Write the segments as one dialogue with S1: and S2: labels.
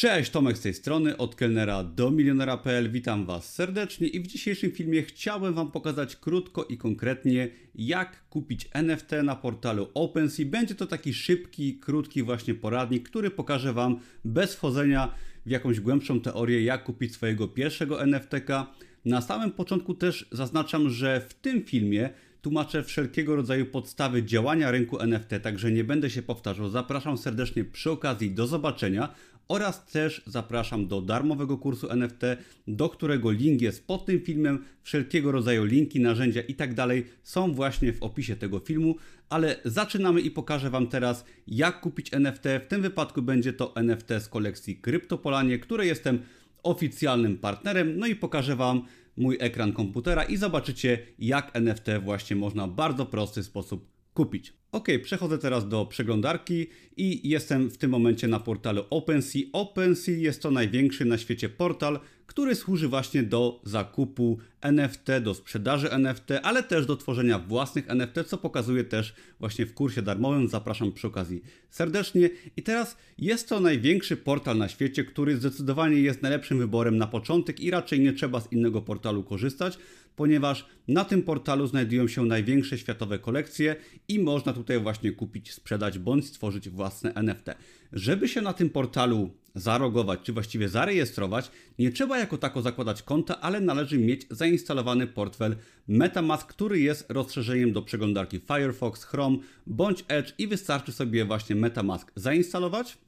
S1: Cześć, Tomek z tej strony, od kelnera do milionera.pl. Witam Was serdecznie i w dzisiejszym filmie chciałem Wam pokazać krótko i konkretnie, jak kupić NFT na portalu OpenSea. Będzie to taki szybki, krótki właśnie poradnik, który pokaże Wam bez wchodzenia w jakąś głębszą teorię, jak kupić swojego pierwszego NFTka. Na samym początku też zaznaczam, że w tym filmie tłumaczę wszelkiego rodzaju podstawy działania rynku NFT, także nie będę się powtarzał. Zapraszam serdecznie przy okazji do zobaczenia oraz też zapraszam do darmowego kursu NFT, do którego link jest pod tym filmem. Wszelkiego rodzaju linki, narzędzia i tak dalej są właśnie w opisie tego filmu, ale zaczynamy i pokażę Wam teraz, jak kupić NFT. W tym wypadku będzie to NFT z kolekcji Kryptopolanie, której jestem oficjalnym partnerem. No i pokażę Wam mój ekran komputera i zobaczycie, jak NFT właśnie można w bardzo prosty sposób kupić. Ok, przechodzę teraz do przeglądarki i jestem w tym momencie na portalu OpenSea. OpenSea jest to największy na świecie portal, który służy właśnie do zakupu NFT, do sprzedaży NFT, ale też do tworzenia własnych NFT, co pokazuję też właśnie w kursie darmowym. Zapraszam przy okazji serdecznie. I teraz jest to największy portal na świecie, który zdecydowanie jest najlepszym wyborem na początek i raczej nie trzeba z innego portalu korzystać, ponieważ na tym portalu znajdują się największe światowe kolekcje i można tutaj właśnie kupić, sprzedać bądź stworzyć własne NFT. Żeby się na tym portalu zarogować, czy właściwie zarejestrować, nie trzeba jako tako zakładać konta, ale należy mieć zainstalowany portfel MetaMask, który jest rozszerzeniem do przeglądarki Firefox, Chrome bądź Edge i wystarczy sobie właśnie MetaMask zainstalować.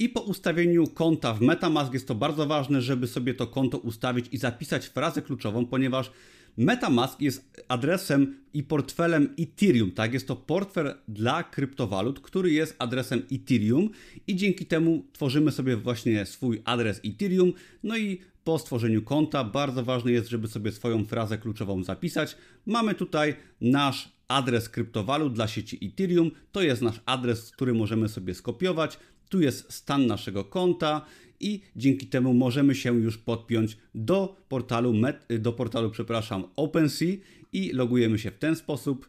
S1: I po ustawieniu konta w MetaMask jest to bardzo ważne, żeby sobie to konto ustawić i zapisać frazę kluczową, ponieważ MetaMask jest adresem i portfelem Ethereum, tak? Jest to portfel dla kryptowalut, który jest adresem Ethereum i dzięki temu tworzymy sobie właśnie swój adres Ethereum. No i po stworzeniu konta bardzo ważne jest, żeby sobie swoją frazę kluczową zapisać. Mamy tutaj nasz adres kryptowalut dla sieci Ethereum. To jest nasz adres, który możemy sobie skopiować. Tu jest stan naszego konta i dzięki temu możemy się już podpiąć do portalu, do portalu przepraszam, OpenSea i logujemy się w ten sposób.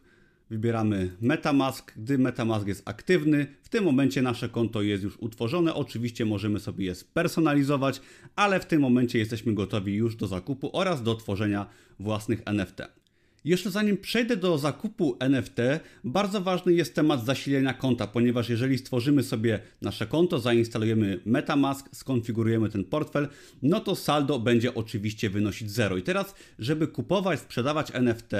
S1: Wybieramy MetaMask. Gdy MetaMask jest aktywny, w tym momencie nasze konto jest już utworzone. Oczywiście możemy sobie je spersonalizować, ale w tym momencie jesteśmy gotowi już do zakupu oraz do tworzenia własnych NFT. Jeszcze zanim przejdę do zakupu NFT, bardzo ważny jest temat zasilenia konta, ponieważ jeżeli stworzymy sobie nasze konto, zainstalujemy MetaMask, skonfigurujemy ten portfel, no to saldo będzie oczywiście wynosić 0. I teraz, żeby kupować, sprzedawać NFT,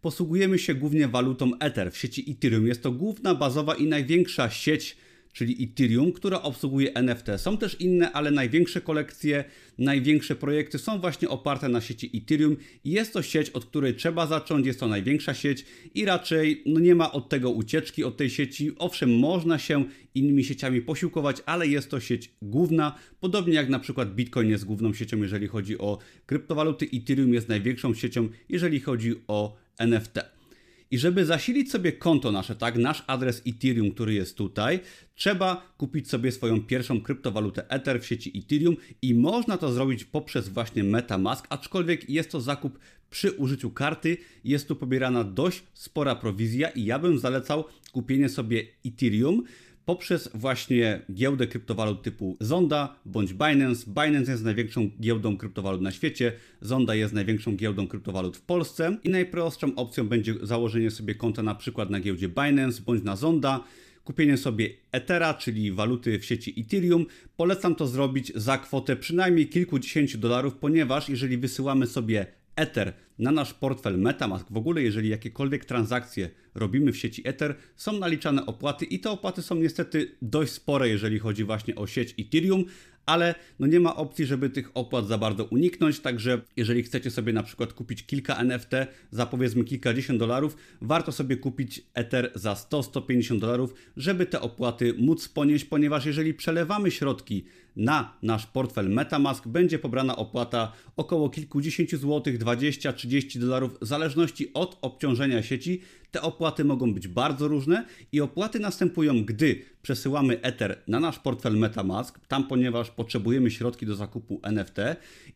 S1: posługujemy się głównie walutą Ether w sieci Ethereum. Jest to główna, bazowa i największa sieć czyli Ethereum, która obsługuje NFT. Są też inne, ale największe kolekcje, największe projekty są właśnie oparte na sieci Ethereum jest to sieć, od której trzeba zacząć, jest to największa sieć i raczej no nie ma od tego ucieczki, od tej sieci. Owszem, można się innymi sieciami posiłkować, ale jest to sieć główna, podobnie jak na przykład Bitcoin jest główną siecią, jeżeli chodzi o kryptowaluty, Ethereum jest największą siecią, jeżeli chodzi o NFT. I żeby zasilić sobie konto nasze, tak, nasz adres Ethereum, który jest tutaj, trzeba kupić sobie swoją pierwszą kryptowalutę Ether w sieci Ethereum i można to zrobić poprzez właśnie MetaMask, aczkolwiek jest to zakup przy użyciu karty, jest tu pobierana dość spora prowizja i ja bym zalecał kupienie sobie Ethereum poprzez właśnie giełdę kryptowalut typu Zonda bądź Binance. Binance jest największą giełdą kryptowalut na świecie, Zonda jest największą giełdą kryptowalut w Polsce i najprostszą opcją będzie założenie sobie konta na przykład na giełdzie Binance bądź na Zonda kupienie sobie Ethera, czyli waluty w sieci Ethereum. Polecam to zrobić za kwotę przynajmniej kilkudziesięciu dolarów, ponieważ jeżeli wysyłamy sobie Ether. Na nasz portfel Metamask, w ogóle jeżeli jakiekolwiek transakcje robimy w sieci Ether, są naliczane opłaty i te opłaty są niestety dość spore, jeżeli chodzi właśnie o sieć Ethereum, ale no nie ma opcji, żeby tych opłat za bardzo uniknąć, także jeżeli chcecie sobie na przykład kupić kilka NFT za powiedzmy kilkadziesiąt dolarów, warto sobie kupić Ether za 100-150 dolarów, żeby te opłaty móc ponieść, ponieważ jeżeli przelewamy środki na nasz portfel MetaMask będzie pobrana opłata około kilkudziesięciu złotych, 20-30 dolarów, w zależności od obciążenia sieci. Te opłaty mogą być bardzo różne i opłaty następują, gdy przesyłamy Ether na nasz portfel MetaMask, tam ponieważ potrzebujemy środki do zakupu NFT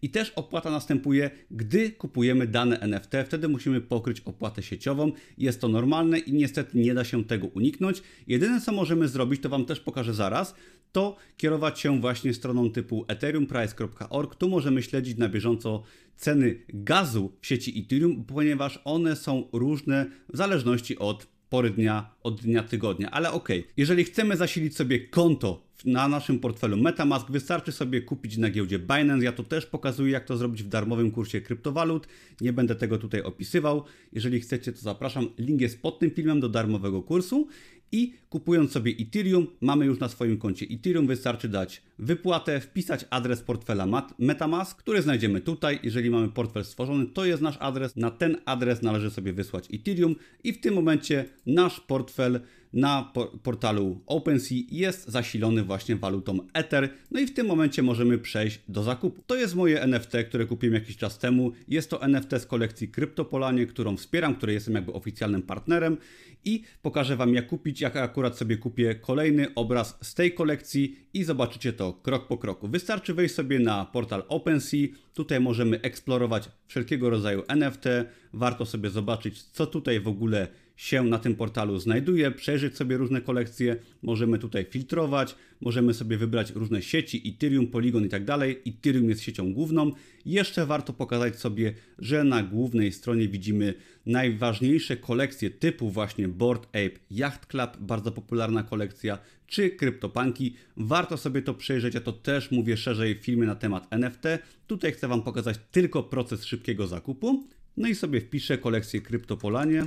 S1: i też opłata następuje, gdy kupujemy dane NFT, wtedy musimy pokryć opłatę sieciową. Jest to normalne i niestety nie da się tego uniknąć. Jedyne co możemy zrobić, to Wam też pokażę zaraz, to kierować się właśnie stroną typu ethereumprice.org. Tu możemy śledzić na bieżąco ceny gazu w sieci Ethereum, ponieważ one są różne w zależności od pory dnia, od dnia tygodnia. Ale ok, jeżeli chcemy zasilić sobie konto na naszym portfelu MetaMask, wystarczy sobie kupić na giełdzie Binance. Ja to też pokazuję, jak to zrobić w darmowym kursie kryptowalut. Nie będę tego tutaj opisywał. Jeżeli chcecie, to zapraszam. Link jest pod tym filmem do darmowego kursu i kupując sobie Ethereum, mamy już na swoim koncie Ethereum, wystarczy dać wypłatę, wpisać adres portfela MetaMask, który znajdziemy tutaj. Jeżeli mamy portfel stworzony, to jest nasz adres. Na ten adres należy sobie wysłać Ethereum i w tym momencie nasz portfel na portalu OpenSea jest zasilony właśnie walutą Ether. No i w tym momencie możemy przejść do zakupu. To jest moje NFT, które kupiłem jakiś czas temu. Jest to NFT z kolekcji Kryptopolanie, którą wspieram, której jestem jakby oficjalnym partnerem i pokażę Wam jak kupić, jak akurat sobie kupię kolejny obraz z tej kolekcji i zobaczycie to krok po kroku. Wystarczy wejść sobie na portal OpenSea, tutaj możemy eksplorować wszelkiego rodzaju NFT, warto sobie zobaczyć co tutaj w ogóle się na tym portalu znajduje, przejrzeć sobie różne kolekcje, możemy tutaj filtrować, możemy sobie wybrać różne sieci, Ethereum, Polygon i tak dalej. Ethereum jest siecią główną. Jeszcze warto pokazać sobie, że na głównej stronie widzimy najważniejsze kolekcje typu właśnie Board Ape Yacht Club, bardzo popularna kolekcja, czy CryptoPunki. Warto sobie to przejrzeć, ja to też mówię szerzej w filmie na temat NFT. Tutaj chcę Wam pokazać tylko proces szybkiego zakupu. No i sobie wpiszę kolekcję Kryptopolanie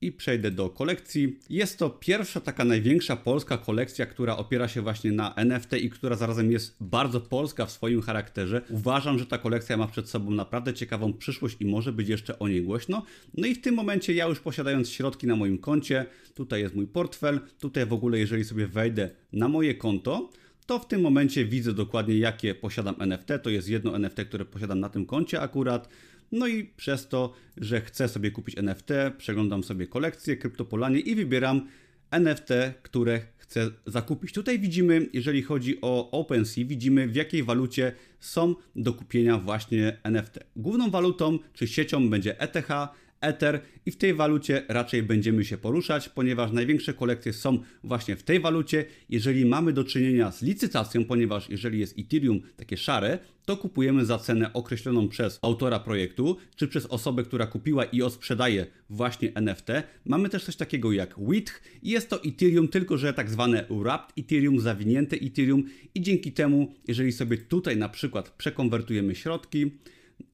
S1: i przejdę do kolekcji. Jest to pierwsza taka największa polska kolekcja, która opiera się właśnie na NFT i która zarazem jest bardzo polska w swoim charakterze. Uważam, że ta kolekcja ma przed sobą naprawdę ciekawą przyszłość i może być jeszcze o niej głośno. No i w tym momencie ja już posiadając środki na moim koncie, tutaj jest mój portfel, tutaj w ogóle jeżeli sobie wejdę na moje konto, to w tym momencie widzę dokładnie jakie posiadam NFT. To jest jedno NFT, które posiadam na tym koncie akurat. No i przez to, że chcę sobie kupić NFT, przeglądam sobie kolekcję Kryptopolanie i wybieram NFT, które chcę zakupić. Tutaj widzimy, jeżeli chodzi o OpenSea, widzimy w jakiej walucie są do kupienia właśnie NFT. Główną walutą czy siecią będzie ETH, Ether i w tej walucie raczej będziemy się poruszać, ponieważ największe kolekcje są właśnie w tej walucie. Jeżeli mamy do czynienia z licytacją, ponieważ jeżeli jest Ethereum takie szare, to kupujemy za cenę określoną przez autora projektu, czy przez osobę, która kupiła i osprzedaje właśnie NFT. Mamy też coś takiego jak WITH jest to Ethereum, tylko że tak zwane wrapped Ethereum, zawinięte Ethereum i dzięki temu, jeżeli sobie tutaj na przykład przekonwertujemy środki,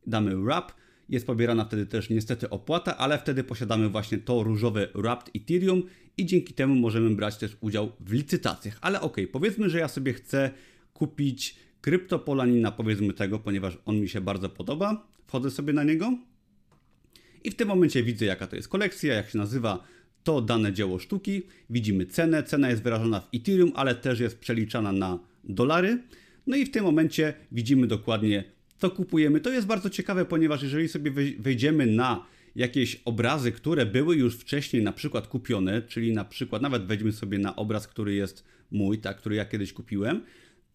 S1: damy wrap, jest pobierana wtedy też niestety opłata, ale wtedy posiadamy właśnie to różowe Wrapped Ethereum i dzięki temu możemy brać też udział w licytacjach. Ale ok, powiedzmy, że ja sobie chcę kupić kryptopolanina, powiedzmy tego, ponieważ on mi się bardzo podoba. Wchodzę sobie na niego i w tym momencie widzę, jaka to jest kolekcja, jak się nazywa to dane dzieło sztuki. Widzimy cenę. Cena jest wyrażona w Ethereum, ale też jest przeliczana na dolary. No i w tym momencie widzimy dokładnie to kupujemy. To jest bardzo ciekawe, ponieważ jeżeli sobie wejdziemy na jakieś obrazy, które były już wcześniej na przykład kupione, czyli na przykład nawet wejdźmy sobie na obraz, który jest mój, tak, który ja kiedyś kupiłem,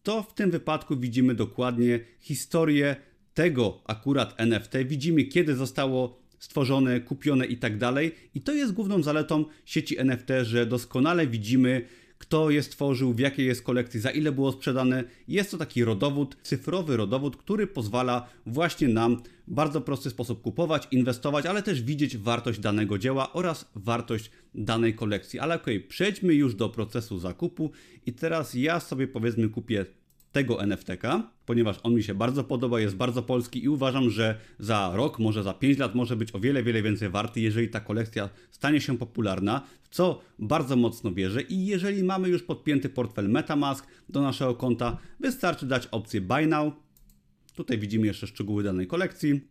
S1: to w tym wypadku widzimy dokładnie historię tego akurat NFT, widzimy kiedy zostało stworzone, kupione i tak dalej. I to jest główną zaletą sieci NFT, że doskonale widzimy kto je stworzył, w jakiej jest kolekcji, za ile było sprzedane. Jest to taki rodowód, cyfrowy rodowód, który pozwala właśnie nam w bardzo prosty sposób kupować, inwestować, ale też widzieć wartość danego dzieła oraz wartość danej kolekcji. Ale okej, okay, przejdźmy już do procesu zakupu i teraz ja sobie powiedzmy kupię tego NFTka, ponieważ on mi się bardzo podoba, jest bardzo polski i uważam, że za rok, może za 5 lat może być o wiele, wiele więcej warty, jeżeli ta kolekcja stanie się popularna, w co bardzo mocno wierzę i jeżeli mamy już podpięty portfel MetaMask do naszego konta, wystarczy dać opcję Buy Now. Tutaj widzimy jeszcze szczegóły danej kolekcji.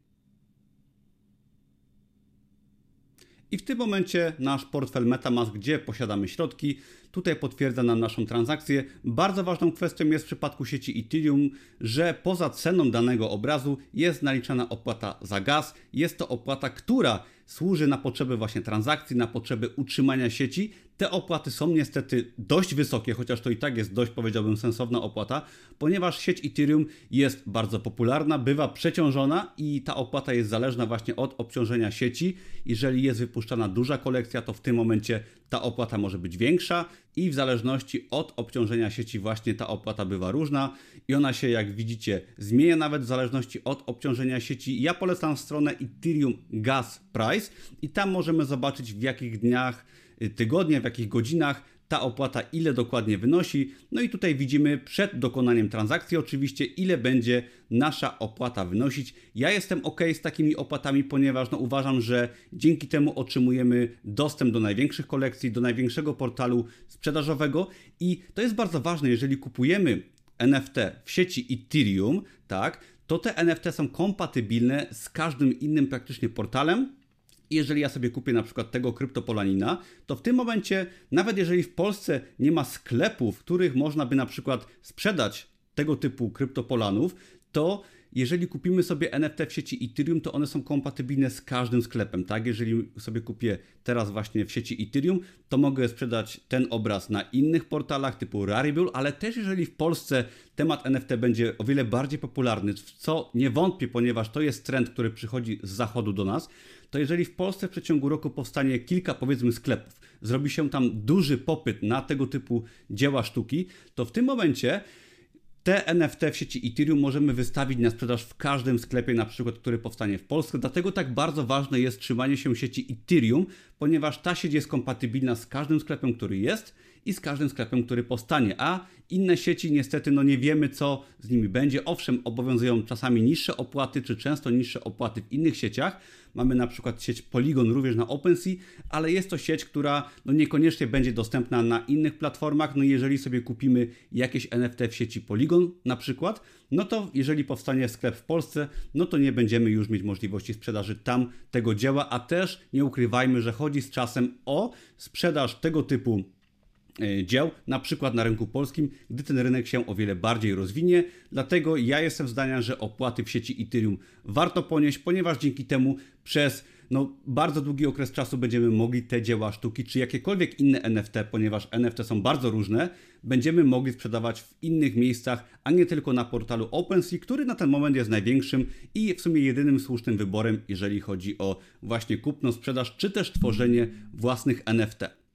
S1: I w tym momencie nasz portfel MetaMask, gdzie posiadamy środki, tutaj potwierdza nam naszą transakcję. Bardzo ważną kwestią jest w przypadku sieci Ethereum, że poza ceną danego obrazu jest naliczana opłata za gaz. Jest to opłata, która służy na potrzeby właśnie transakcji, na potrzeby utrzymania sieci, te opłaty są niestety dość wysokie, chociaż to i tak jest dość, powiedziałbym, sensowna opłata, ponieważ sieć Ethereum jest bardzo popularna, bywa przeciążona i ta opłata jest zależna właśnie od obciążenia sieci. Jeżeli jest wypuszczana duża kolekcja, to w tym momencie ta opłata może być większa i w zależności od obciążenia sieci właśnie ta opłata bywa różna i ona się jak widzicie zmienia nawet w zależności od obciążenia sieci. Ja polecam stronę Ethereum Gas Price i tam możemy zobaczyć w jakich dniach, y, tygodniach, w jakich godzinach ta opłata ile dokładnie wynosi. No i tutaj widzimy przed dokonaniem transakcji oczywiście ile będzie nasza opłata wynosić. Ja jestem ok z takimi opłatami, ponieważ no, uważam, że dzięki temu otrzymujemy dostęp do największych kolekcji, do największego portalu sprzedażowego i to jest bardzo ważne, jeżeli kupujemy NFT w sieci Ethereum, tak, to te NFT są kompatybilne z każdym innym praktycznie portalem, jeżeli ja sobie kupię na przykład tego kryptopolanina, to w tym momencie, nawet jeżeli w Polsce nie ma sklepów, w których można by na przykład sprzedać tego typu kryptopolanów, to jeżeli kupimy sobie NFT w sieci Ethereum, to one są kompatybilne z każdym sklepem, tak? Jeżeli sobie kupię teraz właśnie w sieci Ethereum, to mogę sprzedać ten obraz na innych portalach typu Rarible, ale też jeżeli w Polsce temat NFT będzie o wiele bardziej popularny, w co nie wątpię, ponieważ to jest trend, który przychodzi z zachodu do nas, to jeżeli w Polsce w przeciągu roku powstanie kilka powiedzmy sklepów, zrobi się tam duży popyt na tego typu dzieła sztuki, to w tym momencie te NFT w sieci Ethereum możemy wystawić na sprzedaż w każdym sklepie, na przykład, który powstanie w Polsce. Dlatego tak bardzo ważne jest trzymanie się sieci Ethereum, ponieważ ta sieć jest kompatybilna z każdym sklepem, który jest i z każdym sklepem, który powstanie. A inne sieci niestety no nie wiemy, co z nimi będzie. Owszem, obowiązują czasami niższe opłaty, czy często niższe opłaty w innych sieciach. Mamy na przykład sieć Polygon również na OpenSea, ale jest to sieć, która no niekoniecznie będzie dostępna na innych platformach. No jeżeli sobie kupimy jakieś NFT w sieci Polygon na przykład, no to jeżeli powstanie sklep w Polsce, no to nie będziemy już mieć możliwości sprzedaży tam tego dzieła, a też nie ukrywajmy, że chodzi z czasem o sprzedaż tego typu dzieł, na przykład na rynku polskim, gdy ten rynek się o wiele bardziej rozwinie. Dlatego ja jestem zdania, że opłaty w sieci Ethereum warto ponieść, ponieważ dzięki temu przez no, bardzo długi okres czasu będziemy mogli te dzieła sztuki, czy jakiekolwiek inne NFT, ponieważ NFT są bardzo różne, będziemy mogli sprzedawać w innych miejscach, a nie tylko na portalu OpenSea, który na ten moment jest największym i w sumie jedynym słusznym wyborem, jeżeli chodzi o właśnie kupno, sprzedaż, czy też tworzenie własnych NFT.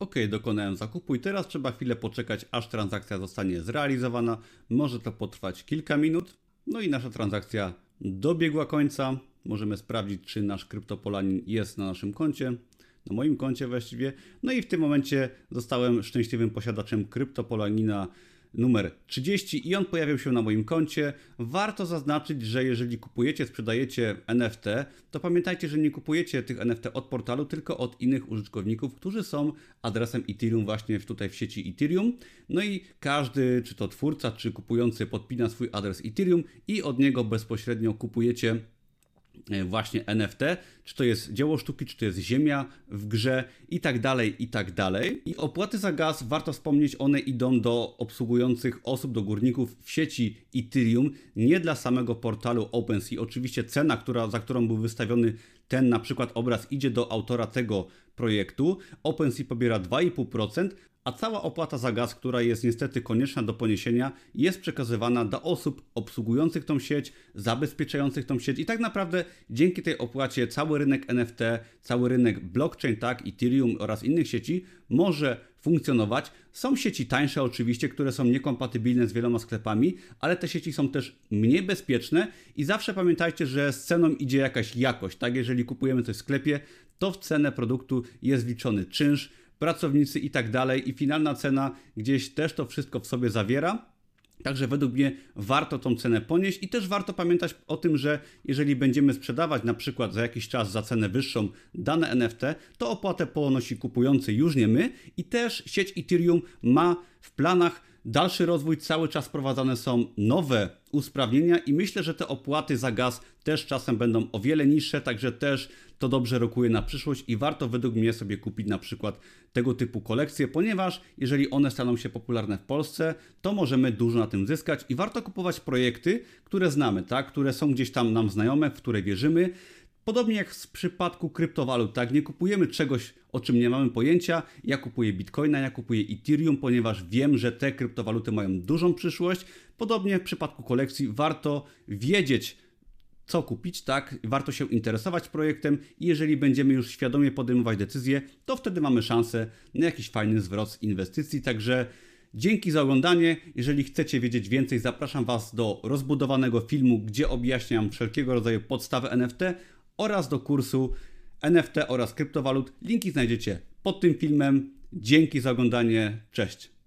S1: OK, dokonałem zakupu i teraz trzeba chwilę poczekać, aż transakcja zostanie zrealizowana. Może to potrwać kilka minut. No i nasza transakcja dobiegła końca. Możemy sprawdzić, czy nasz kryptopolanin jest na naszym koncie. Na moim koncie właściwie. No i w tym momencie zostałem szczęśliwym posiadaczem kryptopolanina numer 30 i on pojawił się na moim koncie. Warto zaznaczyć, że jeżeli kupujecie, sprzedajecie NFT, to pamiętajcie, że nie kupujecie tych NFT od portalu, tylko od innych użytkowników, którzy są adresem Ethereum właśnie tutaj w sieci Ethereum. No i każdy, czy to twórca, czy kupujący podpina swój adres Ethereum i od niego bezpośrednio kupujecie właśnie NFT, czy to jest dzieło sztuki, czy to jest ziemia w grze i tak dalej, i tak dalej. I opłaty za gaz, warto wspomnieć, one idą do obsługujących osób, do górników w sieci Ethereum, nie dla samego portalu OpenSea. Oczywiście cena, która, za którą był wystawiony ten na przykład obraz idzie do autora tego projektu. OpenSea pobiera 2,5%, a cała opłata za gaz, która jest niestety konieczna do poniesienia, jest przekazywana do osób obsługujących tą sieć, zabezpieczających tą sieć i tak naprawdę dzięki tej opłacie cały rynek NFT, cały rynek blockchain, tak, Ethereum oraz innych sieci może funkcjonować. Są sieci tańsze oczywiście, które są niekompatybilne z wieloma sklepami, ale te sieci są też mniej bezpieczne i zawsze pamiętajcie, że z ceną idzie jakaś jakość, tak? Jeżeli kupujemy coś w sklepie, to w cenę produktu jest wliczony czynsz, pracownicy i tak dalej. I finalna cena gdzieś też to wszystko w sobie zawiera. Także według mnie warto tą cenę ponieść i też warto pamiętać o tym, że jeżeli będziemy sprzedawać na przykład za jakiś czas za cenę wyższą dane NFT, to opłatę ponosi kupujący już nie my i też sieć Ethereum ma w planach dalszy rozwój, cały czas wprowadzane są nowe usprawnienia i myślę, że te opłaty za gaz też czasem będą o wiele niższe, także też to dobrze rokuje na przyszłość i warto według mnie sobie kupić na przykład tego typu kolekcje, ponieważ jeżeli one staną się popularne w Polsce, to możemy dużo na tym zyskać i warto kupować projekty, które znamy, tak, które są gdzieś tam nam znajome, w które wierzymy. Podobnie jak w przypadku kryptowalut, tak? Nie kupujemy czegoś, o czym nie mamy pojęcia. Ja kupuję Bitcoina, ja kupuję Ethereum, ponieważ wiem, że te kryptowaluty mają dużą przyszłość. Podobnie w przypadku kolekcji warto wiedzieć, co kupić, tak? Warto się interesować projektem i jeżeli będziemy już świadomie podejmować decyzje, to wtedy mamy szansę na jakiś fajny zwrot inwestycji. Także dzięki za oglądanie. Jeżeli chcecie wiedzieć więcej, zapraszam Was do rozbudowanego filmu, gdzie objaśniam wszelkiego rodzaju podstawy NFT oraz do kursu NFT oraz kryptowalut. Linki znajdziecie pod tym filmem. Dzięki za oglądanie. Cześć.